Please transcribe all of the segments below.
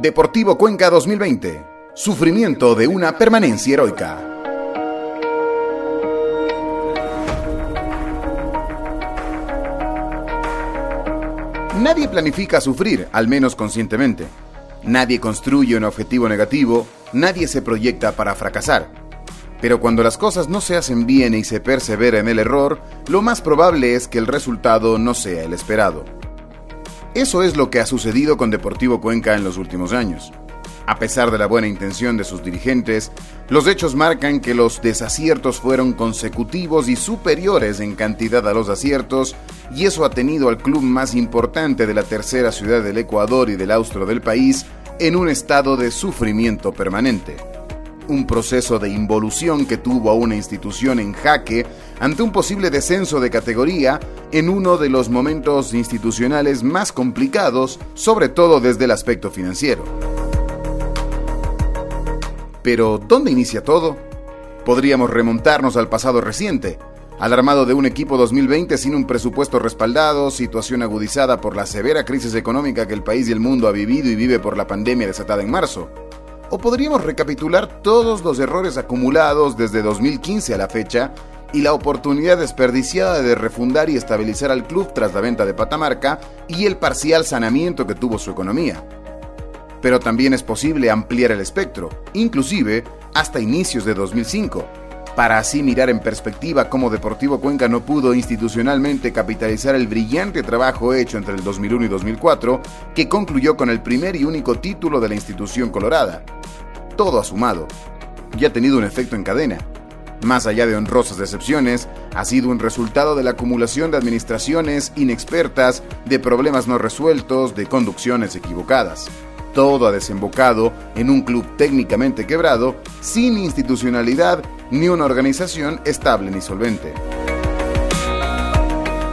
Deportivo Cuenca 2020. Sufrimiento de una permanencia heroica. Nadie planifica sufrir, al menos conscientemente. Nadie construye un objetivo negativo, nadie se proyecta para fracasar. Pero cuando las cosas no se hacen bien y se persevera en el error, lo más probable es que el resultado no sea el esperado. Eso es lo que ha sucedido con Deportivo Cuenca en los últimos años. A pesar de la buena intención de sus dirigentes, los hechos marcan que los desaciertos fueron consecutivos y superiores en cantidad a los aciertos, y eso ha tenido al club más importante de la tercera ciudad del Ecuador y del austro del país en un estado de sufrimiento permanente un proceso de involución que tuvo a una institución en jaque ante un posible descenso de categoría en uno de los momentos institucionales más complicados, sobre todo desde el aspecto financiero. Pero, ¿dónde inicia todo? Podríamos remontarnos al pasado reciente, al armado de un equipo 2020 sin un presupuesto respaldado, situación agudizada por la severa crisis económica que el país y el mundo ha vivido y vive por la pandemia desatada en marzo. O podríamos recapitular todos los errores acumulados desde 2015 a la fecha y la oportunidad desperdiciada de refundar y estabilizar al club tras la venta de Patamarca y el parcial saneamiento que tuvo su economía. Pero también es posible ampliar el espectro, inclusive hasta inicios de 2005, para así mirar en perspectiva cómo Deportivo Cuenca no pudo institucionalmente capitalizar el brillante trabajo hecho entre el 2001 y 2004, que concluyó con el primer y único título de la institución colorada. Todo ha sumado, y ha tenido un efecto en cadena. Más allá de honrosas decepciones, ha sido un resultado de la acumulación de administraciones inexpertas, de problemas no resueltos, de conducciones equivocadas. Todo ha desembocado en un club técnicamente quebrado, sin institucionalidad ni una organización estable ni solvente.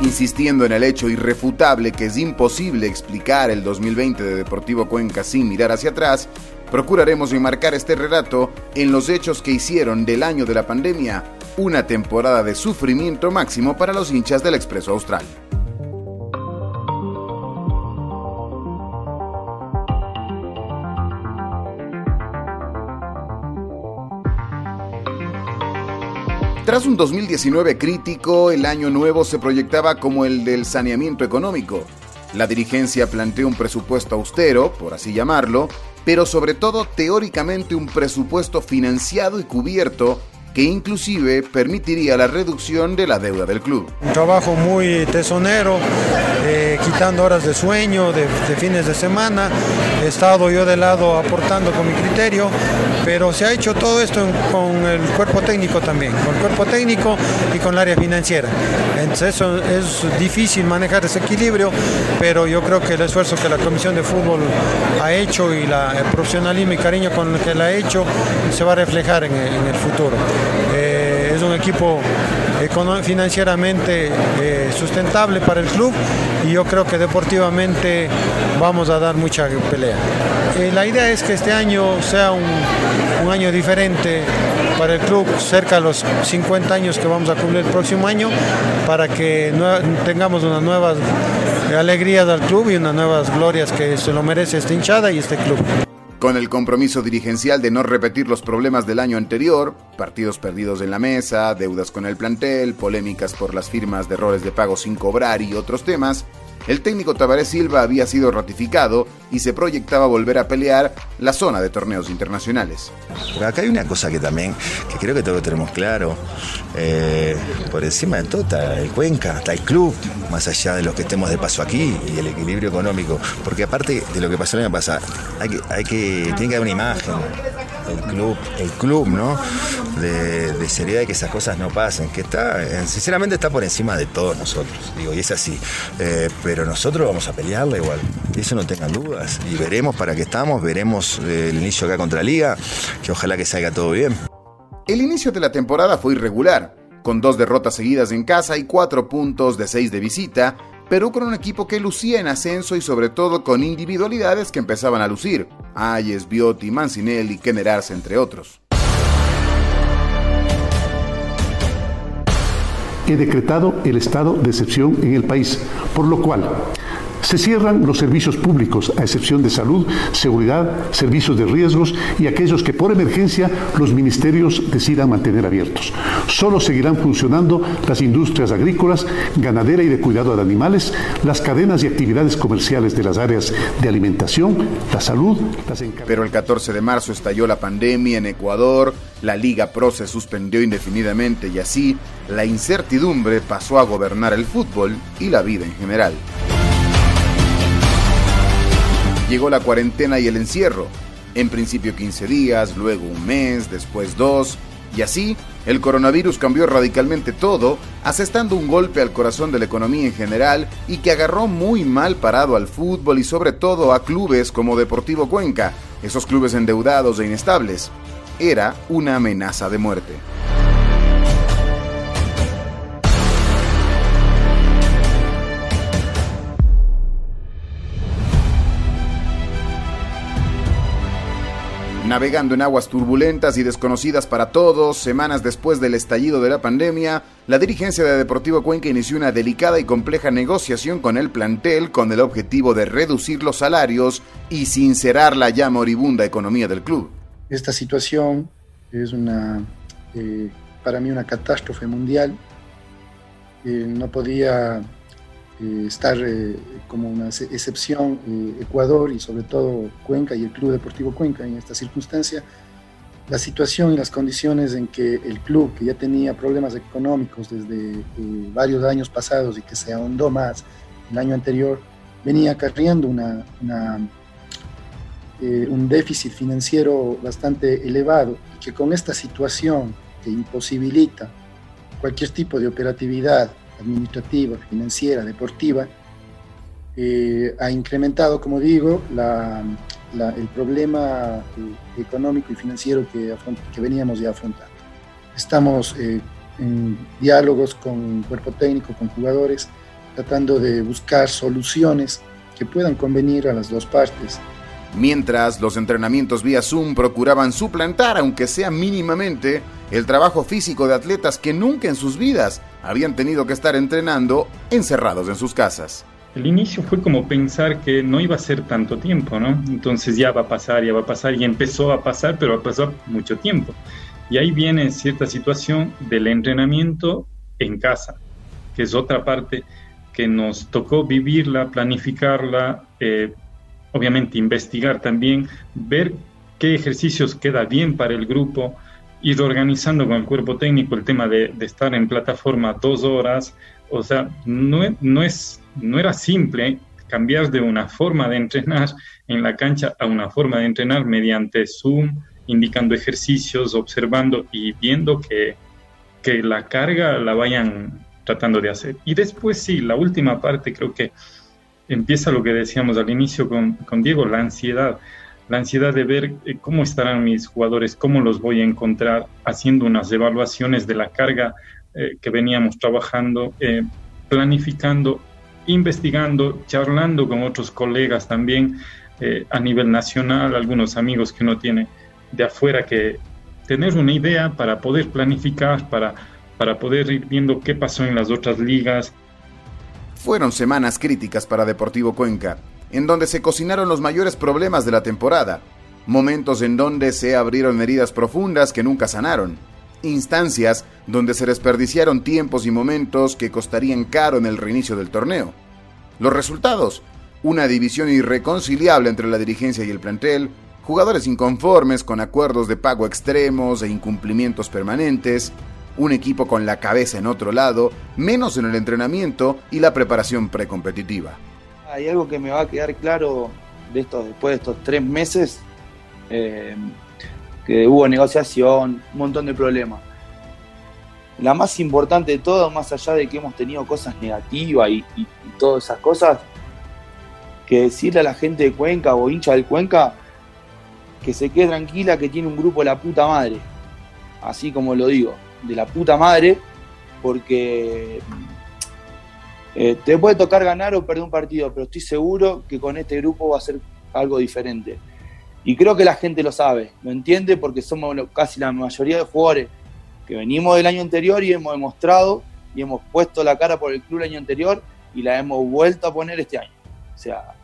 Insistiendo en el hecho irrefutable que es imposible explicar el 2020 de Deportivo Cuenca sin mirar hacia atrás, procuraremos enmarcar este relato en los hechos que hicieron del año de la pandemia una temporada de sufrimiento máximo para los hinchas del Expreso Austral. Tras un 2019 crítico, el año nuevo se proyectaba como el del saneamiento económico. La dirigencia planteó un presupuesto austero, por así llamarlo, pero sobre todo teóricamente un presupuesto financiado y cubierto que inclusive permitiría la reducción de la deuda del club. Un trabajo muy tesonero, quitando horas de sueño, de, fines de semana. He estado yo de lado aportando con mi criterio, pero se ha hecho todo esto con el cuerpo técnico también, con el cuerpo técnico y con el área financiera. Entonces es difícil manejar ese equilibrio, pero yo creo que el esfuerzo que la Comisión de Fútbol ha hecho y la, el profesionalismo y cariño con el que la ha hecho se va a reflejar en el futuro. Eh, es un equipo financieramente eh, sustentable para el club y yo creo que deportivamente vamos a dar mucha pelea. Eh, la idea es que este año sea un, un, año diferente para el club, cerca de los 50 años que vamos a cumplir el próximo año, para que tengamos unas nuevas alegrías al club y unas nuevas glorias que se lo merece esta hinchada y este club. Con el compromiso dirigencial de no repetir los problemas del año anterior, partidos perdidos en la mesa, deudas con el plantel, polémicas por las firmas de errores de pago sin cobrar y otros temas, el técnico Tabaré Silva había sido ratificado y se proyectaba volver a pelear la zona de torneos internacionales. acá hay una cosa que también, que creo que todos tenemos claro, eh, por encima de todo está el Cuenca, está el club, más allá de los que estemos de paso aquí y el equilibrio económico, porque aparte de lo que pasó el año pasado, hay que, hay que, tiene que haber una imagen el club, el club, ¿no? De, seriedad y que esas cosas no pasen, que está, eh, sinceramente está por encima de todos nosotros, digo, y es así. Eh, pero nosotros vamos a pelearla igual, eso no tengan dudas. Y veremos para qué estamos, veremos eh, el inicio acá contra Liga, que ojalá que salga todo bien. El inicio de la temporada fue irregular, con dos derrotas seguidas en casa y cuatro puntos de seis de visita, Perú con un equipo que lucía en ascenso y sobre todo con individualidades que empezaban a lucir, Ayes, Biotti, Mancinelli, Kenner entre otros. He decretado el estado de excepción en el país, por lo cual Se cierran los servicios públicos, a excepción de salud, seguridad, servicios de riesgos y aquellos que por emergencia los ministerios decidan mantener abiertos. Solo seguirán funcionando las industrias agrícolas, ganadera y de cuidado de animales, las cadenas y actividades comerciales de las áreas de alimentación, la salud, las Pero el 14 de marzo estalló la pandemia en Ecuador, la Liga Pro se suspendió indefinidamente y así la incertidumbre pasó a gobernar el fútbol y la vida en general. Llegó la cuarentena y el encierro. En principio 15 días, luego un mes, después dos, y así el coronavirus cambió radicalmente todo, asestando un golpe al corazón de la economía en general y que agarró muy mal parado al fútbol y sobre todo a clubes como Deportivo Cuenca, esos clubes endeudados e inestables. Era una amenaza de muerte. Navegando en aguas turbulentas y desconocidas para todos, semanas después del estallido de la pandemia, la dirigencia de Deportivo Cuenca inició una delicada y compleja negociación con el plantel con el objetivo de reducir los salarios y sincerar la ya moribunda economía del club. Esta situación es una, eh, para mí una catástrofe mundial. Eh, no podía eh, estar eh, como una excepción eh, Ecuador y sobre todo Cuenca y el Club Deportivo Cuenca en esta circunstancia. La situación y las condiciones en que el club, que ya tenía problemas económicos desde varios años pasados y que se ahondó más el año anterior, venía acarreando una, un déficit financiero bastante elevado y que con esta situación que imposibilita cualquier tipo de operatividad administrativa, financiera, deportiva, eh, ha incrementado, como digo, el problema eh, económico y financiero que, veníamos ya afrontando. Estamos eh, en diálogos con cuerpo técnico, con jugadores, tratando de buscar soluciones que puedan convenir a las dos partes. Mientras los entrenamientos vía Zoom procuraban suplantar, aunque sea mínimamente, el trabajo físico de atletas que nunca en sus vidas habían tenido que estar entrenando encerrados en sus casas. El inicio fue como pensar que no iba a ser tanto tiempo, ¿no? Entonces ya va a pasar, ya va a pasar, y empezó a pasar, pero pasado mucho tiempo. Y ahí viene cierta situación del entrenamiento en casa, que es otra parte que nos tocó vivirla, planificarla, eh, obviamente investigar también, ver qué ejercicios queda bien para el grupo, ir organizando con el cuerpo técnico el tema de, estar en plataforma dos horas, o sea, no, no, es, no era simple cambiar de una forma de entrenar en la cancha a una forma de entrenar mediante Zoom, indicando ejercicios, observando y viendo que, que la carga la vayan tratando de hacer. Y después sí, la última parte creo que empieza lo que decíamos al inicio con, con Diego, la ansiedad. La ansiedad de ver eh, cómo estarán mis jugadores, cómo los voy a encontrar, haciendo unas evaluaciones de la carga eh, que veníamos trabajando, eh, planificando, investigando, charlando con otros colegas también a nivel nacional, algunos amigos que uno tiene de afuera, que tener una idea para poder planificar, para, para poder ir viendo qué pasó en las otras ligas, fueron semanas críticas para Deportivo Cuenca, en donde se cocinaron los mayores problemas de la temporada, momentos en donde se abrieron heridas profundas que nunca sanaron, instancias donde se desperdiciaron tiempos y momentos que costarían caro en el reinicio del torneo. Los resultados, una división irreconciliable entre la dirigencia y el plantel, jugadores inconformes con acuerdos de pago extremos e incumplimientos permanentes, un equipo con la cabeza en otro lado, menos en el entrenamiento y la preparación precompetitiva. Hay algo que me va a quedar claro de estos, después de estos tres meses, eh, que hubo negociación, un montón de problemas. La más importante de todo, más allá de que hemos tenido cosas negativas y, y todas esas cosas, que decirle a la gente de Cuenca o hincha del Cuenca que se quede tranquila que tiene un grupo de la puta madre. Así como lo digo de la puta madre, porque eh, te puede tocar ganar o perder un partido, pero estoy seguro que con este grupo va a ser algo diferente. Y creo que la gente lo sabe, lo entiende porque somos casi la mayoría de jugadores que venimos del año anterior y hemos demostrado y hemos puesto la cara por el club el año anterior y la hemos vuelto a poner este año. O sea,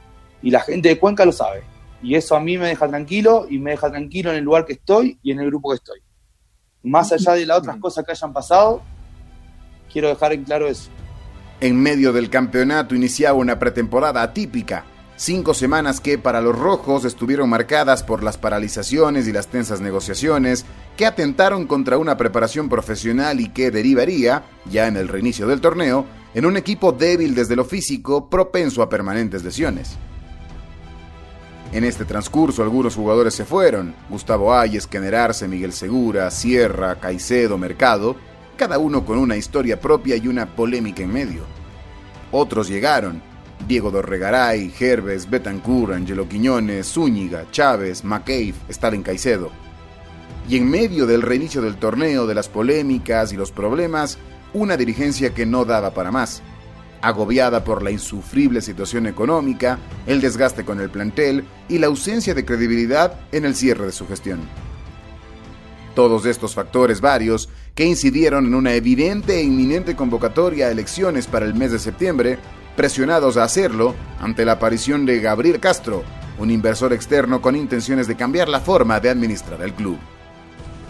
y la gente de Cuenca lo sabe. Y eso a mí me deja tranquilo y me deja tranquilo en el lugar que estoy y en el grupo que estoy. Más allá de las otras cosas que hayan pasado, quiero dejar en claro eso. En medio del campeonato iniciaba una pretemporada atípica. Cinco semanas que para los rojos estuvieron marcadas por las paralizaciones y las tensas negociaciones que atentaron contra una preparación profesional y que derivaría, ya en el reinicio del torneo, en un equipo débil desde lo físico, propenso a permanentes lesiones. En este transcurso algunos jugadores se fueron, Gustavo Ayes, Arce, Miguel Segura, Sierra, Caicedo, Mercado, cada uno con una historia propia y una polémica en medio. Otros llegaron, Diego Dorregaray, Herbes, Betancourt, Angelo Quiñones, Zúñiga, Chávez, McCabe, Stalin Caicedo. Y en medio del reinicio del torneo, de las polémicas y los problemas, una dirigencia que no daba para más agobiada por la insufrible situación económica, el desgaste con el plantel y la ausencia de credibilidad en el cierre de su gestión. Todos estos factores varios, que incidieron en una evidente e inminente convocatoria a elecciones para el mes de septiembre, presionados a hacerlo ante la aparición de Gabriel Castro, un inversor externo con intenciones de cambiar la forma de administrar el club.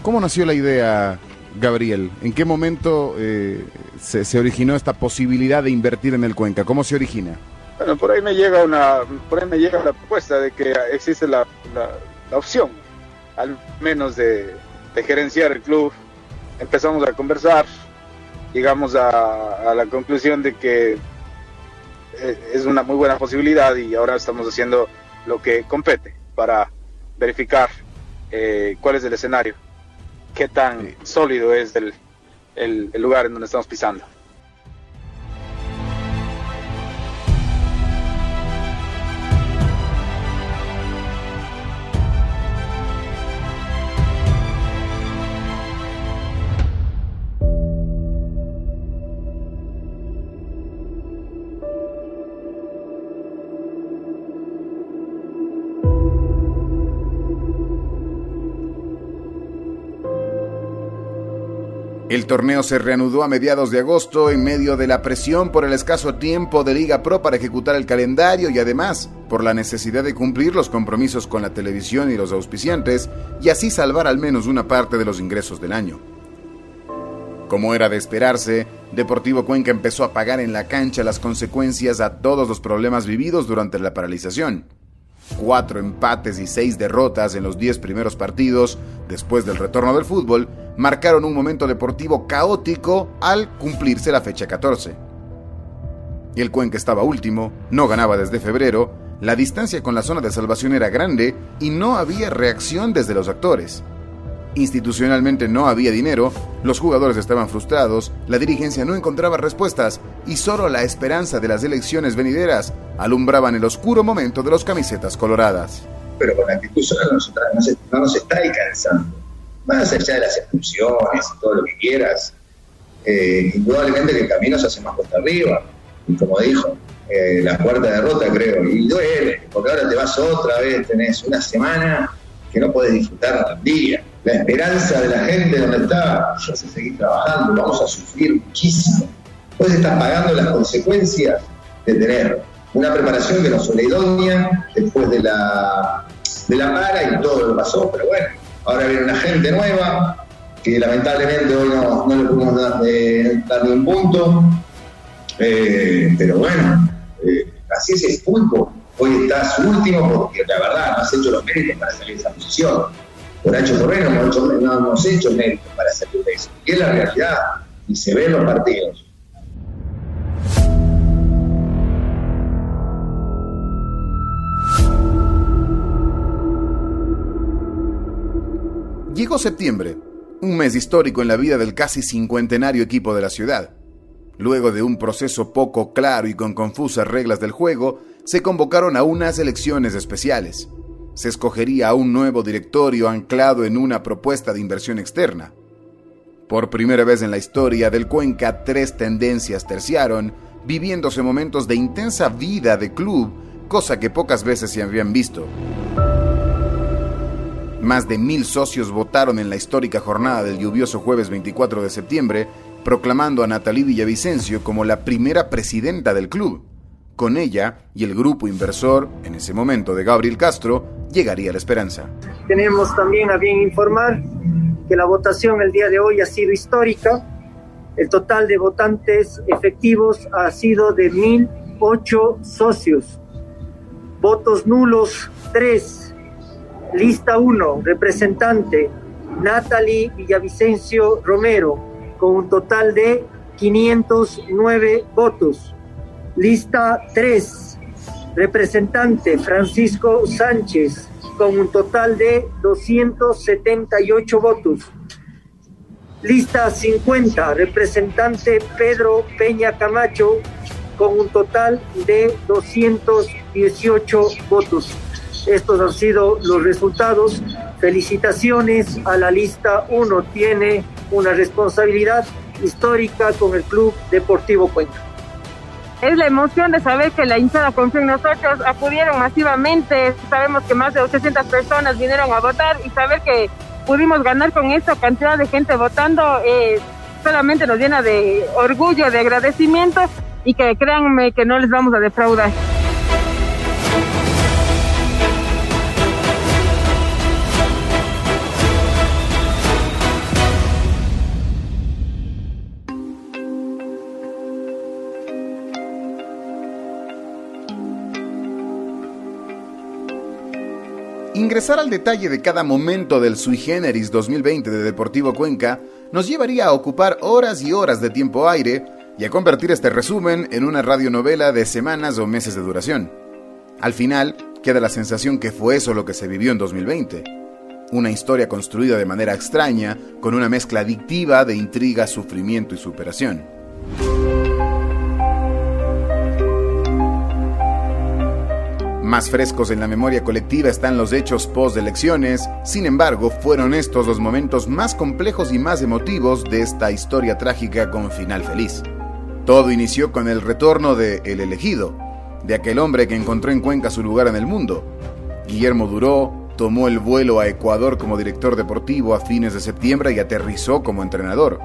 ¿Cómo nació la idea Gabriel, ¿en qué momento eh, se, originó esta posibilidad de invertir en el Cuenca? ¿Cómo se origina? Bueno, por ahí me llega una, por ahí me llega la propuesta de que existe la, opción, al menos de, gerenciar el club. Empezamos a conversar, llegamos a, la conclusión de que eh, es una muy buena posibilidad y ahora estamos haciendo lo que compete para verificar eh, cuál es el escenario qué tan sólido es el, el lugar en donde estamos pisando. El torneo se reanudó a mediados de agosto en medio de la presión por el escaso tiempo de Liga Pro para ejecutar el calendario y además por la necesidad de cumplir los compromisos con la televisión y los auspiciantes y así salvar al menos una parte de los ingresos del año. Como era de esperarse, Deportivo Cuenca empezó a pagar en la cancha las consecuencias a todos los problemas vividos durante la paralización. Cuatro empates y seis derrotas en los diez primeros partidos después del retorno del fútbol marcaron un momento deportivo caótico al cumplirse la fecha 14. El Cuenca estaba último, no ganaba desde febrero, la distancia con la zona de salvación era grande y no había reacción desde los actores. Institucionalmente no había dinero, los jugadores estaban frustrados, la dirigencia no encontraba respuestas y solo la esperanza de las elecciones venideras alumbraban el oscuro momento de los camisetas coloradas. Pero con la no, nos más allá de las expulsiones y todo lo que quieras, eh, indudablemente que el camino se hace más cuesta arriba. Y como dijo, eh, la cuarta derrota creo, y duele, porque ahora te vas otra vez, tenés una semana que no puedes disfrutar un día. La esperanza de la gente donde está, ya se seguir trabajando, vamos a sufrir muchísimo. Pues estás pagando las consecuencias de tener una preparación que no fue idónea después de la, de la para y todo lo pasó, pero bueno, Ahora viene una gente nueva, que lamentablemente hoy no, le pudimos dar, ni un punto. Eh, pero bueno, eh, así es el fútbol. Hoy estás último porque la verdad no has hecho los méritos para salir de esa posición. Por hecho Correo no, no hemos hecho méritos para salir de eso. Y es la realidad. Y se ven los partidos. Llegó septiembre, un mes histórico en la vida del casi cincuentenario equipo de la ciudad. Luego de un proceso poco claro y con confusas reglas del juego, se convocaron a unas elecciones especiales. Se escogería a un nuevo directorio anclado en una propuesta de inversión externa. Por primera vez en la historia del Cuenca, tres tendencias terciaron, viviéndose momentos de intensa vida de club, cosa que pocas veces se habían visto. Más de mil socios votaron en la histórica jornada del lluvioso jueves 24 de septiembre, proclamando a Natalie Villavicencio como la primera presidenta del club. Con ella y el grupo inversor, en ese momento de Gabriel Castro, llegaría la esperanza. Tenemos también a bien informar que la votación el día de hoy ha sido histórica. El total de votantes efectivos ha sido de 1.008 socios. Votos nulos 3. Lista 1, representante Natalie Villavicencio Romero, con un total de 509 votos. Lista 3, representante Francisco Sánchez, con un total de 278 votos. Lista 50, representante Pedro Peña Camacho, con un total de 218 votos. Estos han sido los resultados. Felicitaciones a la lista 1. Tiene una responsabilidad histórica con el Club Deportivo Cuenca es la emoción de saber que la hinchada confía en nosotros, acudieron masivamente, sabemos que más de 800 personas vinieron a votar y saber que pudimos ganar con esta cantidad de gente votando eh, solamente nos llena de orgullo, de agradecimiento y que créanme que no les vamos a defraudar. Ingresar al detalle de cada momento del Sui Generis 2020 de Deportivo Cuenca nos llevaría a ocupar horas y horas de tiempo aire y a convertir este resumen en una radionovela de semanas o meses de duración. Al final, queda la sensación que fue eso lo que se vivió en 2020. Una historia construida de manera extraña, con una mezcla adictiva de intriga, sufrimiento y superación. Más frescos en la memoria colectiva están los hechos post-elecciones, sin embargo, fueron estos los momentos más complejos y más emotivos de esta historia trágica con final feliz. Todo inició con el retorno de El elegido, de aquel hombre que encontró en Cuenca su lugar en el mundo. Guillermo Duró tomó el vuelo a Ecuador como director deportivo a fines de septiembre y aterrizó como entrenador.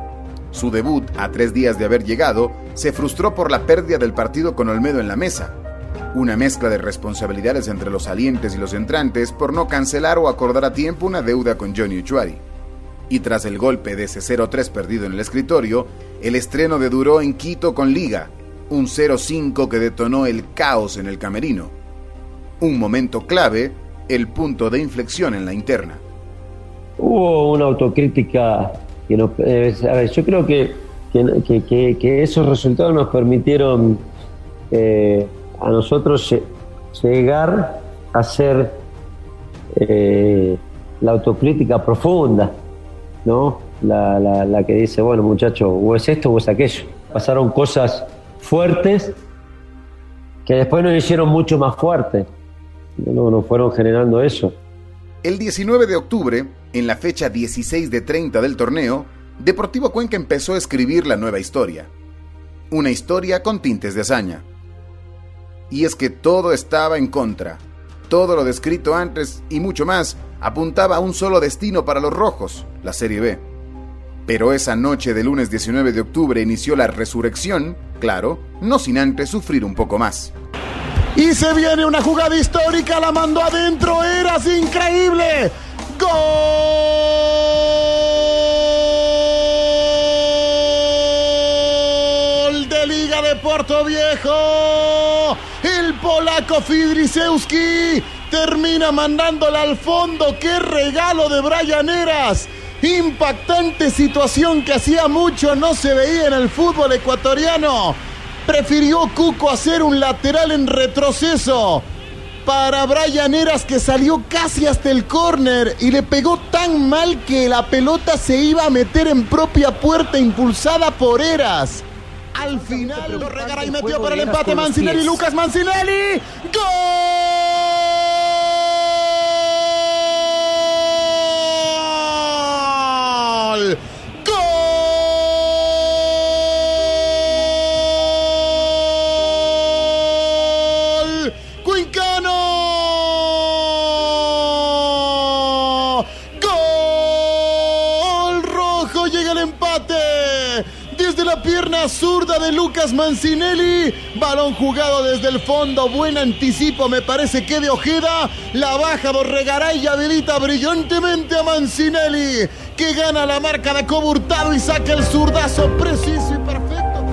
Su debut, a tres días de haber llegado, se frustró por la pérdida del partido con Olmedo en la mesa, una mezcla de responsabilidades entre los salientes y los entrantes por no cancelar o acordar a tiempo una deuda con Johnny Uchuari. Y tras el golpe de ese 0-3 perdido en el escritorio, el estreno de Duró en Quito con Liga, un 0-5 que detonó el caos en el camerino. Un momento clave, el punto de inflexión en la interna. Hubo una autocrítica que nos... A ver, yo creo que, que, esos resultados nos permitieron eh, a nosotros llegar a hacer eh, la autocrítica profunda, ¿no? La, que dice, bueno, muchachos, o es esto o es aquello. Pasaron cosas fuertes que después nos hicieron mucho más fuertes. No, nos fueron generando eso. El 19 de octubre, en la fecha 16 de 30 del torneo, Deportivo Cuenca empezó a escribir la nueva historia. Una historia con tintes de hazaña y es que todo estaba en contra. Todo lo descrito antes y mucho más apuntaba a un solo destino para los rojos, la Serie B. Pero esa noche del lunes 19 de octubre inició la resurrección, claro, no sin antes sufrir un poco más. Y se viene una jugada histórica, la mandó adentro, eras increíble. ¡Gol de Liga de Puerto Viejo! Polaco Fidrisewski termina mandándola al fondo. ¡Qué regalo de Brian Eras! Impactante situación que hacía mucho no se veía en el fútbol ecuatoriano. Prefirió Cuco hacer un lateral en retroceso para Brian Eras que salió casi hasta el córner y le pegó tan mal que la pelota se iba a meter en propia puerta impulsada por Eras. Al final, Corregaray metió para el empate Mancinelli, Lucas Mancinelli. ¡Gol! La pierna zurda de Lucas Mancinelli. Balón jugado desde el fondo. Buen anticipo, me parece que de Ojeda. La baja Borregaray y habilita brillantemente a Mancinelli. Que gana la marca de Coburtado y saca el zurdazo preciso y perfecto.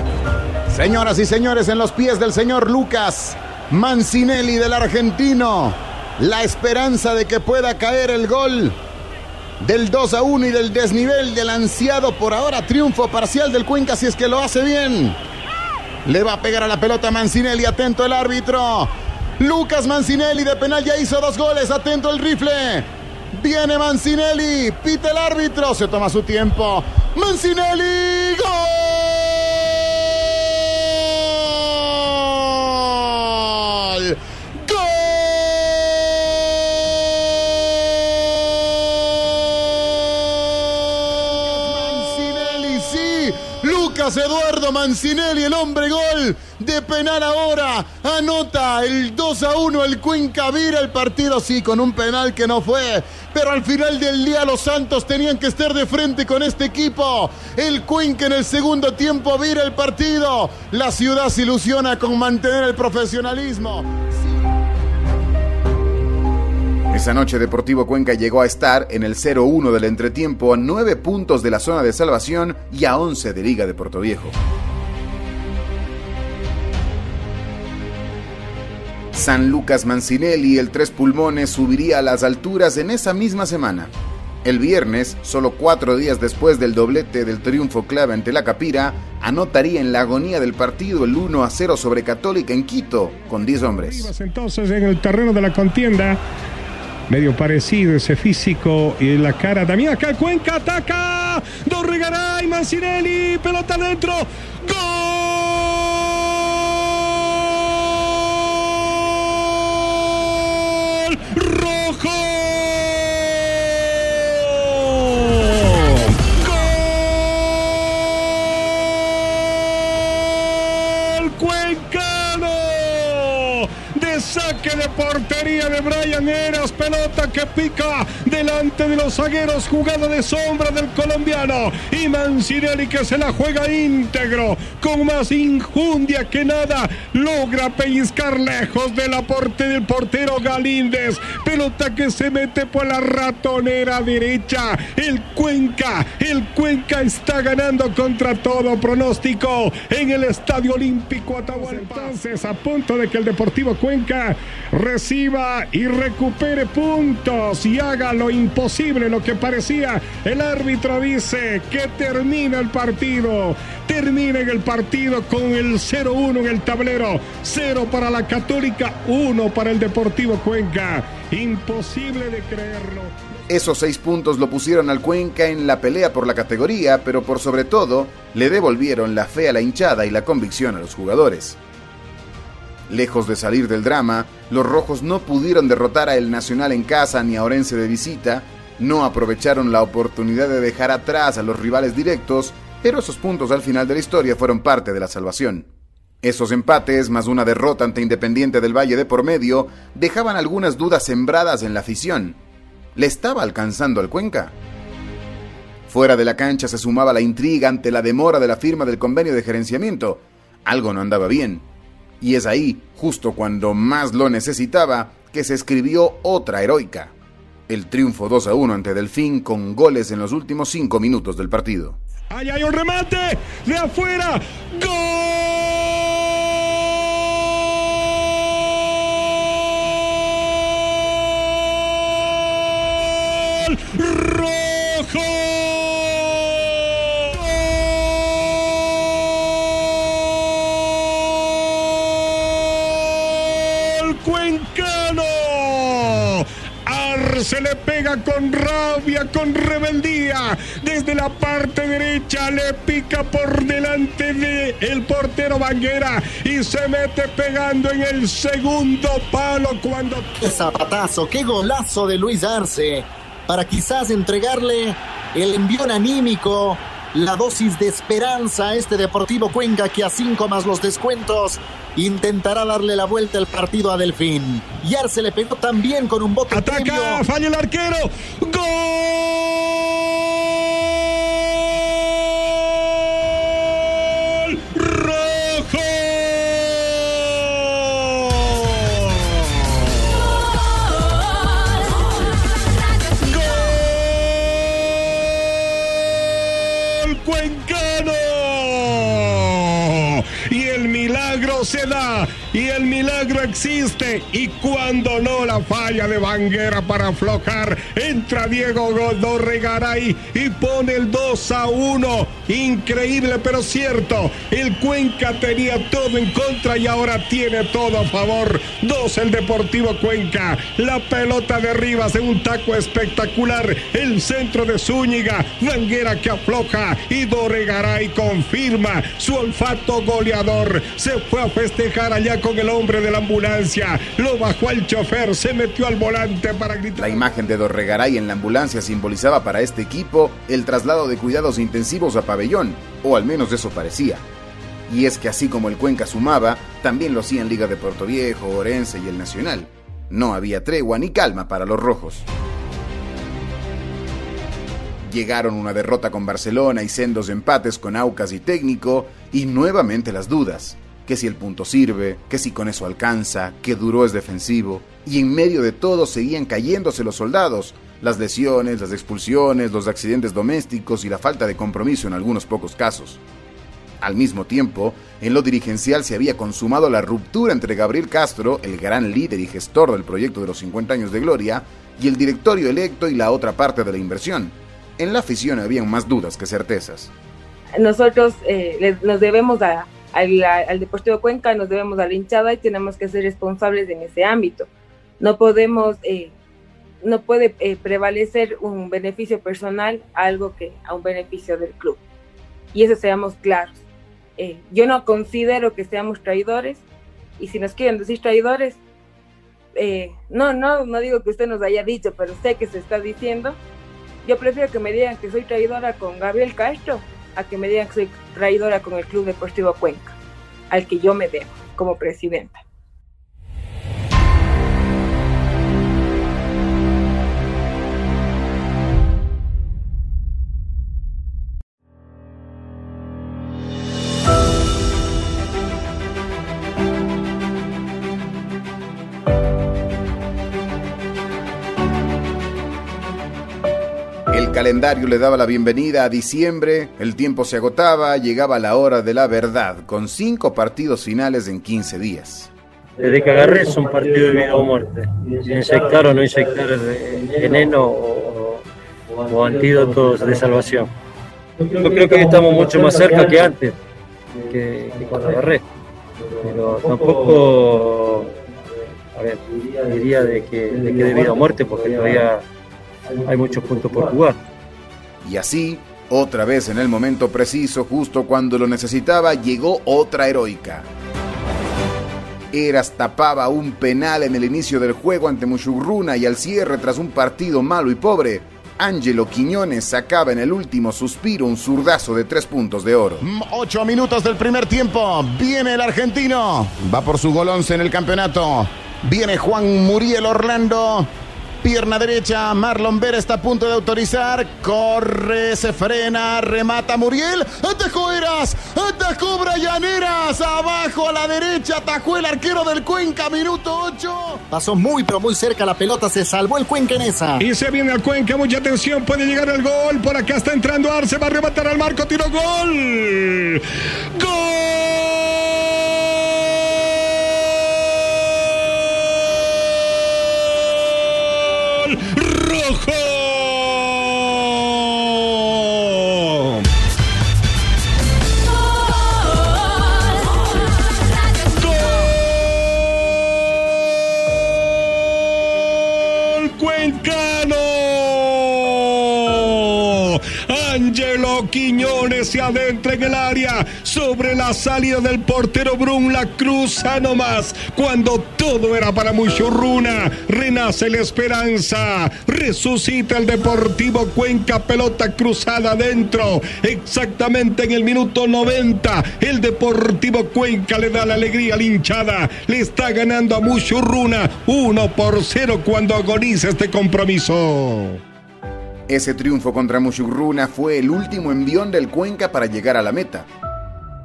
Señoras y señores, en los pies del señor Lucas Mancinelli del argentino. La esperanza de que pueda caer el gol del 2 a 1 y del desnivel del ansiado por ahora triunfo parcial del Cuenca si es que lo hace bien. Le va a pegar a la pelota Mancinelli, atento el árbitro. Lucas Mancinelli de penal ya hizo dos goles, atento el rifle. Viene Mancinelli, pita el árbitro, se toma su tiempo. Mancinelli, gol. Eduardo Mancinelli, el hombre gol de penal ahora. Anota el 2 a 1. El Cuenca vira el partido, sí, con un penal que no fue. Pero al final del día los Santos tenían que estar de frente con este equipo. El Cuenca en el segundo tiempo vira el partido. La ciudad se ilusiona con mantener el profesionalismo. Esa noche Deportivo Cuenca llegó a estar en el 0-1 del entretiempo a 9 puntos de la zona de salvación y a 11 de Liga de Puerto Viejo. San Lucas Mancinelli, el Tres Pulmones, subiría a las alturas en esa misma semana. El viernes, solo cuatro días después del doblete del triunfo clave ante la Capira, anotaría en la agonía del partido el 1 a 0 sobre Católica en Quito, con 10 hombres. Entonces en el terreno de la contienda, medio parecido ese físico y la cara. También acá Cuenca ataca, Dorregaray, Mancinelli, pelota adentro, portería de Brian Eras, pelota que pica delante de los zagueros, jugada de sombra del colombiano. Y Mancinelli que se la juega íntegro, con más injundia que nada, logra pellizcar lejos de la porte del portero Galíndez, pelota que se mete por la ratonera derecha, el Cuenca, el Cuenca está ganando contra todo pronóstico en el Estadio Olímpico Atahualpa. Entonces, a punto de que el Deportivo Cuenca reciba y recupere puntos y haga lo imposible, lo que parecía. El árbitro dice que termina el partido. Termina el partido con el 0-1 en el tablero. 0 para la Católica, 1 para el Deportivo Cuenca. Imposible de creerlo. Esos seis puntos lo pusieron al Cuenca en la pelea por la categoría, pero por sobre todo le devolvieron la fe a la hinchada y la convicción a los jugadores. Lejos de salir del drama, los rojos no pudieron derrotar a El Nacional en casa ni a Orense de visita, no aprovecharon la oportunidad de dejar atrás a los rivales directos, pero esos puntos al final de la historia fueron parte de la salvación. Esos empates, más una derrota ante Independiente del Valle de por medio, dejaban algunas dudas sembradas en la afición. ¿Le estaba alcanzando al Cuenca? Fuera de la cancha se sumaba la intriga ante la demora de la firma del convenio de gerenciamiento. Algo no andaba bien. Y es ahí, justo cuando más lo necesitaba, que se escribió otra heroica. El triunfo 2 a 1 ante Delfín con goles en los últimos 5 minutos del partido. ¡Ahí hay un remate! ¡De afuera! ¡Gol! Arce le pega con rabia, con rebeldía. Desde la parte derecha le pica por delante de el portero Banguera y se mete pegando en el segundo palo cuando zapatazo, qué golazo de Luis Arce para quizás entregarle el envión anímico, la dosis de esperanza a este Deportivo Cuenca que a cinco más los descuentos intentará darle la vuelta al partido a Delfín. Y Arce le pegó también con un bote Ataca, falla el arquero. ¡Gol! Y el milagro existe. Y cuando no la falla de Vanguera para aflojar, entra Diego Godorregaray y pone el 2 a 1. Increíble, pero cierto. El Cuenca tenía todo en contra y ahora tiene todo a favor. Dos el Deportivo Cuenca. La pelota de Rivas en un taco espectacular. El centro de Zúñiga. Vanguera que afloja y Dorregaray confirma su olfato goleador. Se fue a festejar allá con el hombre de la ambulancia. Lo bajó al chofer, se metió al volante para gritar. La imagen de Dorregaray en la ambulancia simbolizaba para este equipo el traslado de cuidados intensivos a pabellón, o al menos eso parecía. Y es que así como el Cuenca sumaba, también lo hacían Liga de Puerto Viejo, Orense y el Nacional. No había tregua ni calma para los rojos. Llegaron una derrota con Barcelona y sendos empates con Aucas y Técnico, y nuevamente las dudas. Que si el punto sirve, que si con eso alcanza, que duro es defensivo. Y en medio de todo seguían cayéndose los soldados, las lesiones, las expulsiones, los accidentes domésticos y la falta de compromiso en algunos pocos casos. Al mismo tiempo, en lo dirigencial se había consumado la ruptura entre Gabriel Castro, el gran líder y gestor del proyecto de los 50 años de gloria, y el directorio electo y la otra parte de la inversión. En la afición habían más dudas que certezas. Nosotros eh, nos debemos a, al Deportivo Cuenca, nos debemos a la hinchada y tenemos que ser responsables en ese ámbito. No podemos, eh, no puede eh, prevalecer un beneficio personal a algo que a un beneficio del club. Y eso seamos claros. yo no considero que seamos traidores y si nos quieren decir traidores, no, no, no digo que usted nos haya dicho, pero sé que se está diciendo yo prefiero que me digan que soy traidora con Gabriel Castro a que me digan que soy traidora con el Club Deportivo Cuenca, al que yo me debo como presidenta. Calendario le daba la bienvenida a diciembre, el tiempo se agotaba, llegaba la hora de la verdad, con cinco partidos finales en 15 días. Desde que agarré es un partido de vida o muerte. Inyectar o no inyectar veneno o, antídotos de salvación. Yo creo que estamos mucho más cerca que antes, que, cuando agarré. Pero tampoco, a ver, diría que, de que de vida o muerte, porque todavía hay muchos puntos por jugar. Y así, otra vez en el momento preciso, justo cuando lo necesitaba, llegó otra heroica. Eras tapaba un penal en el inicio del juego ante Mushurruna y al cierre tras un partido malo y pobre, Ángelo Quiñones sacaba en el último suspiro un zurdazo de tres puntos de oro. Mm, ocho minutos del primer tiempo. Viene el argentino. Va por su gol once en el campeonato. Viene Juan Muriel Orlando pierna derecha. Marlon Vera está a punto de autorizar. Corre, se frena, remata Muriel. Atajó Eras, atajó Brayaneras. Abajo a la derecha, atajó el arquero del Cuenca, minuto 8. Pasó muy, pero muy cerca la pelota, se salvó el Cuenca en esa. Y se viene al Cuenca, mucha atención, puede llegar el gol. Por acá está entrando Arce, va a rematar al marco, tiro gol. ¡Gol! rojo. Se adentra en el área sobre la salida del portero Brun, la cruza nomás. Cuando todo era para Muchurruna, renace la esperanza, resucita el Deportivo Cuenca, pelota cruzada adentro. Exactamente en el minuto 90, el Deportivo Cuenca le da la alegría a hinchada. Le está ganando a Muchurruna 1 por 0 cuando agoniza este compromiso. Ese triunfo contra Mushurruna fue el último envión del Cuenca para llegar a la meta.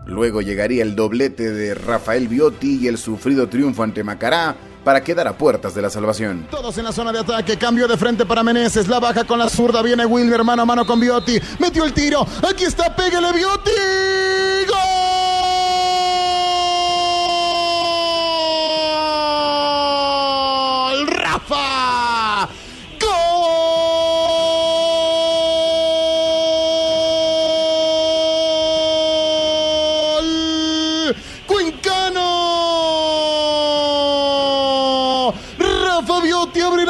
Luego llegaría el doblete de Rafael Biotti y el sufrido triunfo ante Macará para quedar a puertas de la salvación. Todos en la zona de ataque, cambio de frente para Meneses, la baja con la zurda, viene Wilmer mano a mano con Biotti, metió el tiro, aquí está, pégale Biotti, ¡Gol!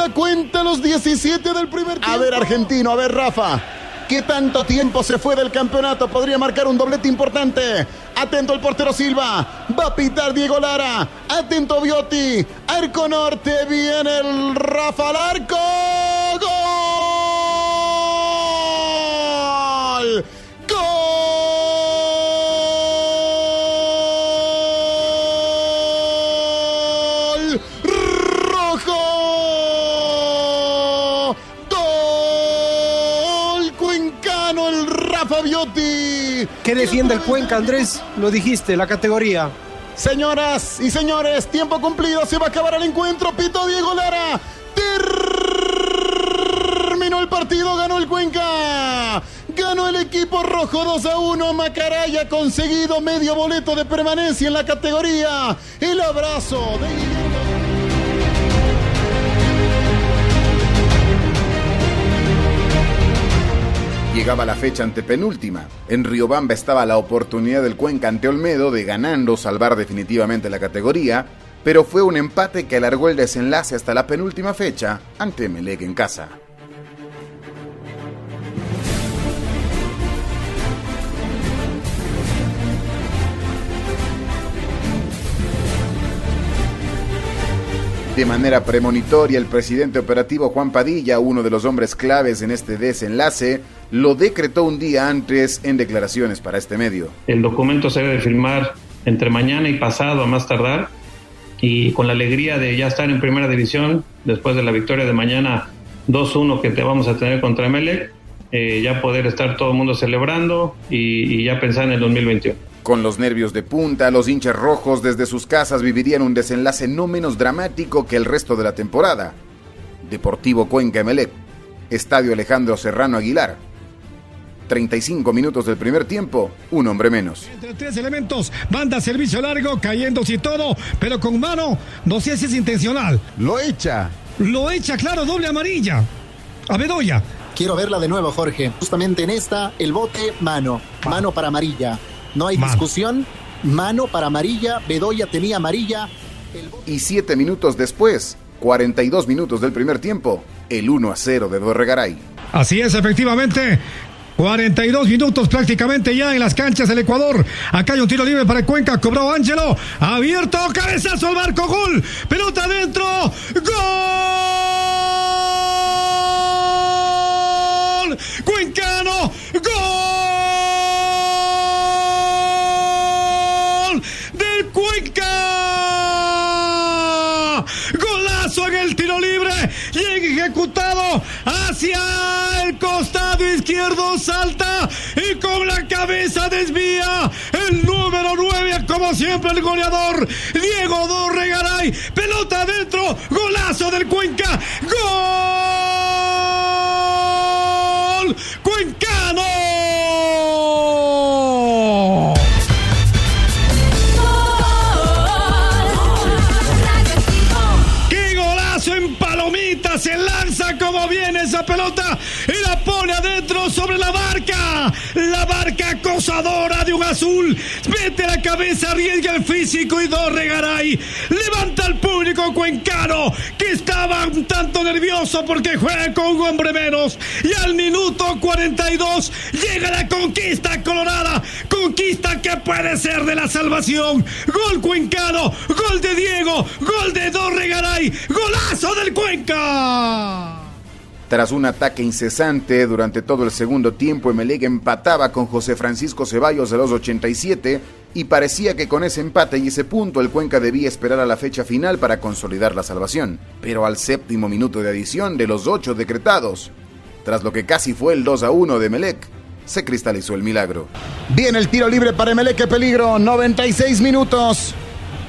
La cuenta los 17 del primer tiempo. A ver, argentino, a ver, Rafa. ¿Qué tanto tiempo se fue del campeonato? Podría marcar un doblete importante. Atento el portero Silva. Va a pitar Diego Lara. Atento Biotti. Arco norte. Viene el Rafa al Biotti. ¿Qué defiende el Cuenca, Andrés? Lo dijiste, la categoría. Señoras y señores, tiempo cumplido, se va a acabar el encuentro. Pito Diego Lara. Terminó el partido, ganó el Cuenca. Ganó el equipo rojo 2 a 1. Macaray ha conseguido medio boleto de permanencia en la categoría. El abrazo de Llegaba la fecha antepenúltima. En Riobamba estaba la oportunidad del Cuenca ante Olmedo de ganando salvar definitivamente la categoría, pero fue un empate que alargó el desenlace hasta la penúltima fecha ante Melec en casa. De manera premonitoria, el presidente operativo Juan Padilla, uno de los hombres claves en este desenlace, lo decretó un día antes en declaraciones para este medio. El documento se debe firmar entre mañana y pasado a más tardar y con la alegría de ya estar en primera división después de la victoria de mañana 2-1 que te vamos a tener contra Emelec, eh, ya poder estar todo el mundo celebrando y ya pensar en el 2021. Con los nervios de punta, los hinchas rojos desde sus casas vivirían un desenlace no menos dramático que el resto de la temporada. Deportivo Cuenca Emelec, Estadio Alejandro Serrano Aguilar. 35 minutos del primer tiempo, un hombre menos. Entre tres elementos, banda servicio largo, cayéndose y todo, pero con mano, no sé si es intencional. Lo echa. Lo echa, claro, doble amarilla. A Bedoya. Quiero verla de nuevo, Jorge. Justamente en esta, el bote, mano. Mano para amarilla. No hay discusión. Mano para amarilla. Bedoya tenía amarilla. Y siete minutos después, 42 minutos del primer tiempo, el 1 a 0 de Dorregaray. Así es, efectivamente. 42 minutos prácticamente ya en las canchas del Ecuador. Acá hay un tiro libre para el Cuenca. Cobró Ángelo. Abierto. Cabezazo al marco. Gol. Pelota adentro. Gol. Cuencano. Gol. Del Cuenca. Golazo en el tiro libre. Y ejecutado hacia el costado izquierdo. Salta y con la cabeza desvía el número 9, como siempre el goleador Diego Dorregaray. Pelota adentro. Golazo del Cuenca. Gol. Cuencano. Pelota y la pone adentro sobre la barca. La barca acosadora de un azul. Mete la cabeza, arriesga el físico y dos regaray. Levanta al público cuencano que estaba un tanto nervioso porque juega con un hombre menos. Y al minuto 42 llega la conquista colorada. Conquista que puede ser de la salvación. Gol cuencano, gol de Diego, gol de Dorregaray, golazo del Cuenca. Tras un ataque incesante durante todo el segundo tiempo, Emelec empataba con José Francisco Ceballos a los 87 y parecía que con ese empate y ese punto el Cuenca debía esperar a la fecha final para consolidar la salvación. Pero al séptimo minuto de adición de los ocho decretados, tras lo que casi fue el 2 a 1 de Emelec, se cristalizó el milagro. Viene el tiro libre para Emelec, peligro. 96 minutos.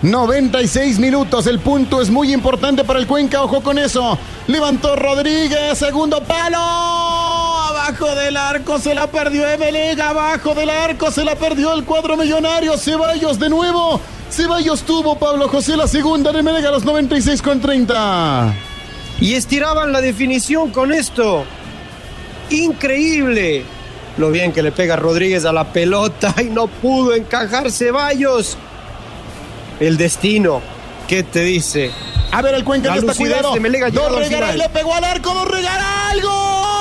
96 minutos, el punto es muy importante para el Cuenca, ojo con eso. Levantó Rodríguez, segundo palo. Abajo del arco se la perdió Emelec, abajo del arco se la perdió el cuadro millonario. Ceballos de nuevo. Ceballos tuvo Pablo José la segunda de Emelec a los 96 con 30. Y estiraban la definición con esto. Increíble. Lo bien que le pega Rodríguez a la pelota y no pudo encajar Ceballos. El destino, ¿qué te dice? A ver, el Cuenca ya está cuidado. al Dorregaray le pegó al arco, Dorregaray, ¡Gol!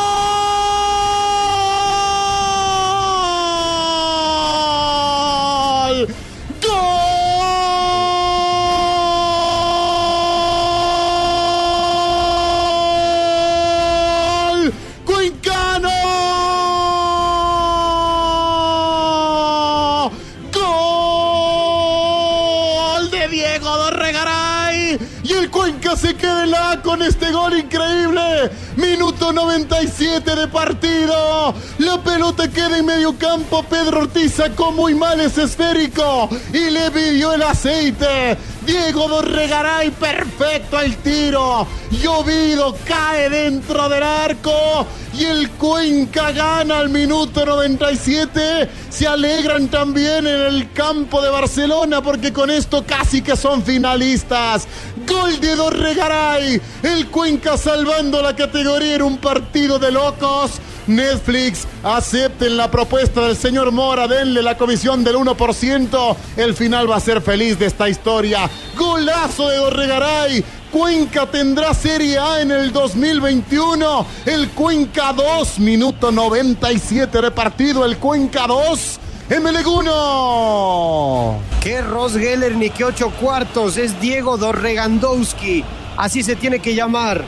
Campo. Pedro Ortiz sacó muy mal ese esférico y le pidió el aceite. Diego Dorregaray, perfecto al tiro. Llovido cae dentro del arco. Y el Cuenca gana al minuto 97. Se alegran también en el campo de Barcelona porque con esto casi que son finalistas. Gol de Dorregaray. El Cuenca salvando la categoría en un partido de locos. Netflix, acepten la propuesta del señor Mora, denle la comisión del 1%. El final va a ser feliz de esta historia. Golazo de Dorregaray. Cuenca tendrá Serie A en el 2021. El Cuenca 2, minuto 97 de partido. El Cuenca 2, MLG 1. Qué Ross Geller ni qué ocho cuartos. Es Diego Dorregandowski. Así se tiene que llamar.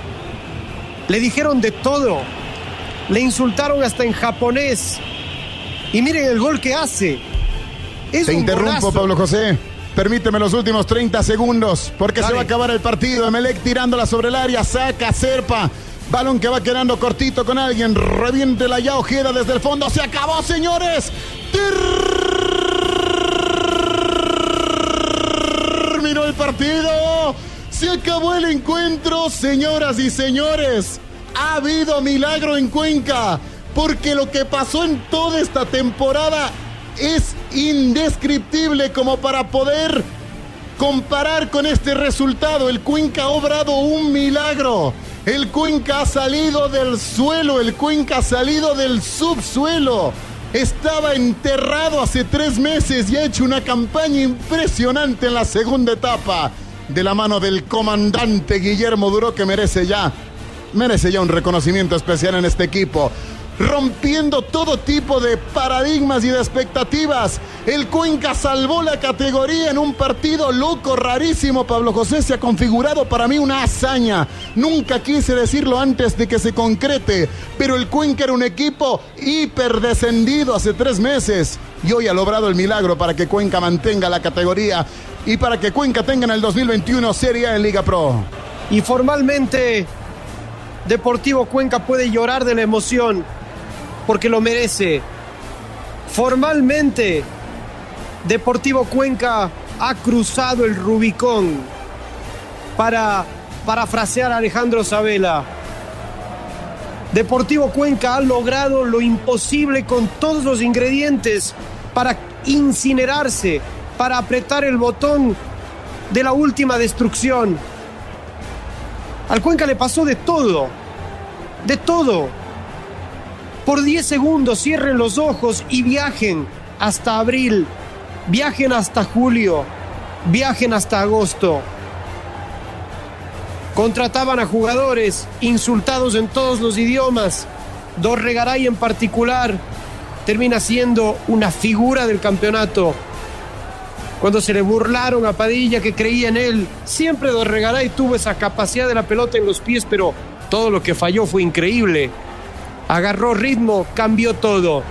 Le dijeron de todo. Le insultaron hasta en japonés. Y miren el gol que hace. Es Te un interrumpo, golazo. Pablo José. Permíteme los últimos 30 segundos, porque se va a acabar el partido. Emelec tirándola sobre el área, saca, serpa. Balón que va quedando cortito con alguien. Reviente la ya Ojeda desde el fondo. Se acabó, señores. Terminó el partido. Se acabó el encuentro, señoras y señores. Ha habido milagro en Cuenca, porque lo que pasó en toda esta temporada es indescriptible como para poder comparar con este resultado. El Cuenca ha obrado un milagro. El Cuenca ha salido del suelo, el Cuenca ha salido del subsuelo. Estaba enterrado hace tres meses y ha hecho una campaña impresionante en la segunda etapa. De la mano del comandante Guillermo Duró, que merece ya, merece ya un reconocimiento especial en este equipo rompiendo todo tipo de paradigmas y de expectativas. El Cuenca salvó la categoría en un partido loco, rarísimo. Pablo José se ha configurado para mí una hazaña. Nunca quise decirlo antes de que se concrete, pero el Cuenca era un equipo hiperdescendido hace tres meses y hoy ha logrado el milagro para que Cuenca mantenga la categoría y para que Cuenca tenga en el 2021 Serie A en Liga Pro. Y formalmente, Deportivo Cuenca puede llorar de la emoción porque lo merece. Formalmente, Deportivo Cuenca ha cruzado el Rubicón para parafrasear a Alejandro Sabela. Deportivo Cuenca ha logrado lo imposible con todos los ingredientes para incinerarse, para apretar el botón de la última destrucción. Al Cuenca le pasó de todo, de todo. Por 10 segundos cierren los ojos y viajen hasta abril, viajen hasta julio, viajen hasta agosto. Contrataban a jugadores insultados en todos los idiomas. Dorregaray en particular termina siendo una figura del campeonato. Cuando se le burlaron a Padilla que creía en él, siempre Dorregaray tuvo esa capacidad de la pelota en los pies, pero todo lo que falló fue increíble. Agarró ritmo, cambió todo.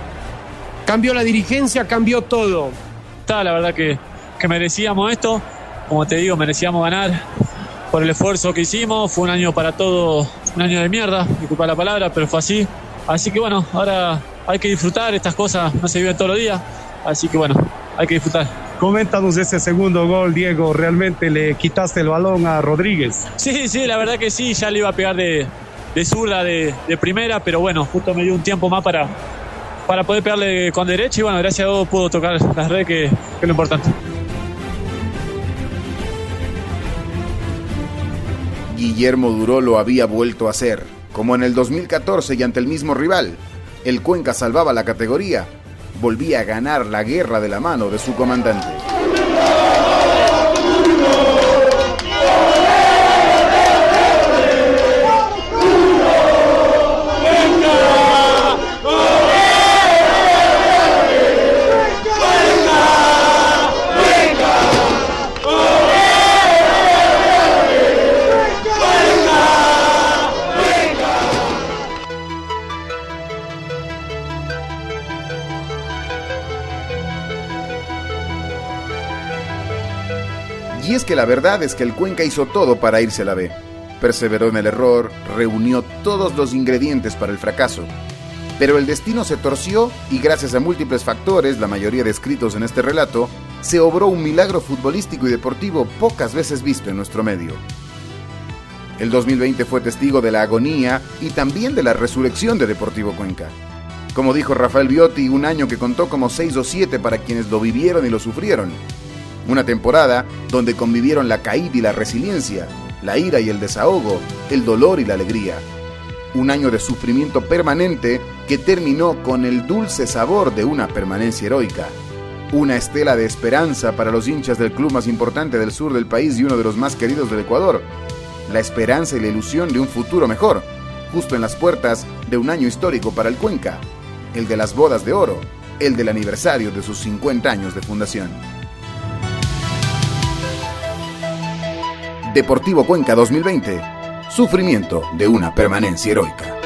Cambió la dirigencia, cambió todo. Está, la verdad que, que merecíamos esto. Como te digo, merecíamos ganar por el esfuerzo que hicimos. Fue un año para todo, un año de mierda, disculpa la palabra, pero fue así. Así que bueno, ahora hay que disfrutar, estas cosas no se viven todos los días. Así que bueno, hay que disfrutar. Coméntanos ese segundo gol, Diego. ¿Realmente le quitaste el balón a Rodríguez? Sí, sí, la verdad que sí, ya le iba a pegar de, de zurda, de, de primera, pero bueno, justo me dio un tiempo más para, para poder pegarle con derecha y bueno, gracias a Dios pudo tocar las redes, que, que es lo importante. Guillermo Duró lo había vuelto a hacer, como en el 2014 y ante el mismo rival. El Cuenca salvaba la categoría, volvía a ganar la guerra de la mano de su comandante. Que la verdad es que el Cuenca hizo todo para irse a la B. Perseveró en el error, reunió todos los ingredientes para el fracaso. Pero el destino se torció y gracias a múltiples factores, la mayoría descritos en este relato, se obró un milagro futbolístico y deportivo pocas veces visto en nuestro medio. El 2020 fue testigo de la agonía y también de la resurrección de Deportivo Cuenca. Como dijo Rafael Biotti, un año que contó como 6 o 7 para quienes lo vivieron y lo sufrieron. Una temporada donde convivieron la caída y la resiliencia, la ira y el desahogo, el dolor y la alegría. Un año de sufrimiento permanente que terminó con el dulce sabor de una permanencia heroica. Una estela de esperanza para los hinchas del club más importante del sur del país y uno de los más queridos del Ecuador. La esperanza y la ilusión de un futuro mejor, justo en las puertas de un año histórico para el Cuenca, el de las bodas de oro, el del aniversario de sus 50 años de fundación. Deportivo Cuenca 2020. Sufrimiento de una permanencia heroica.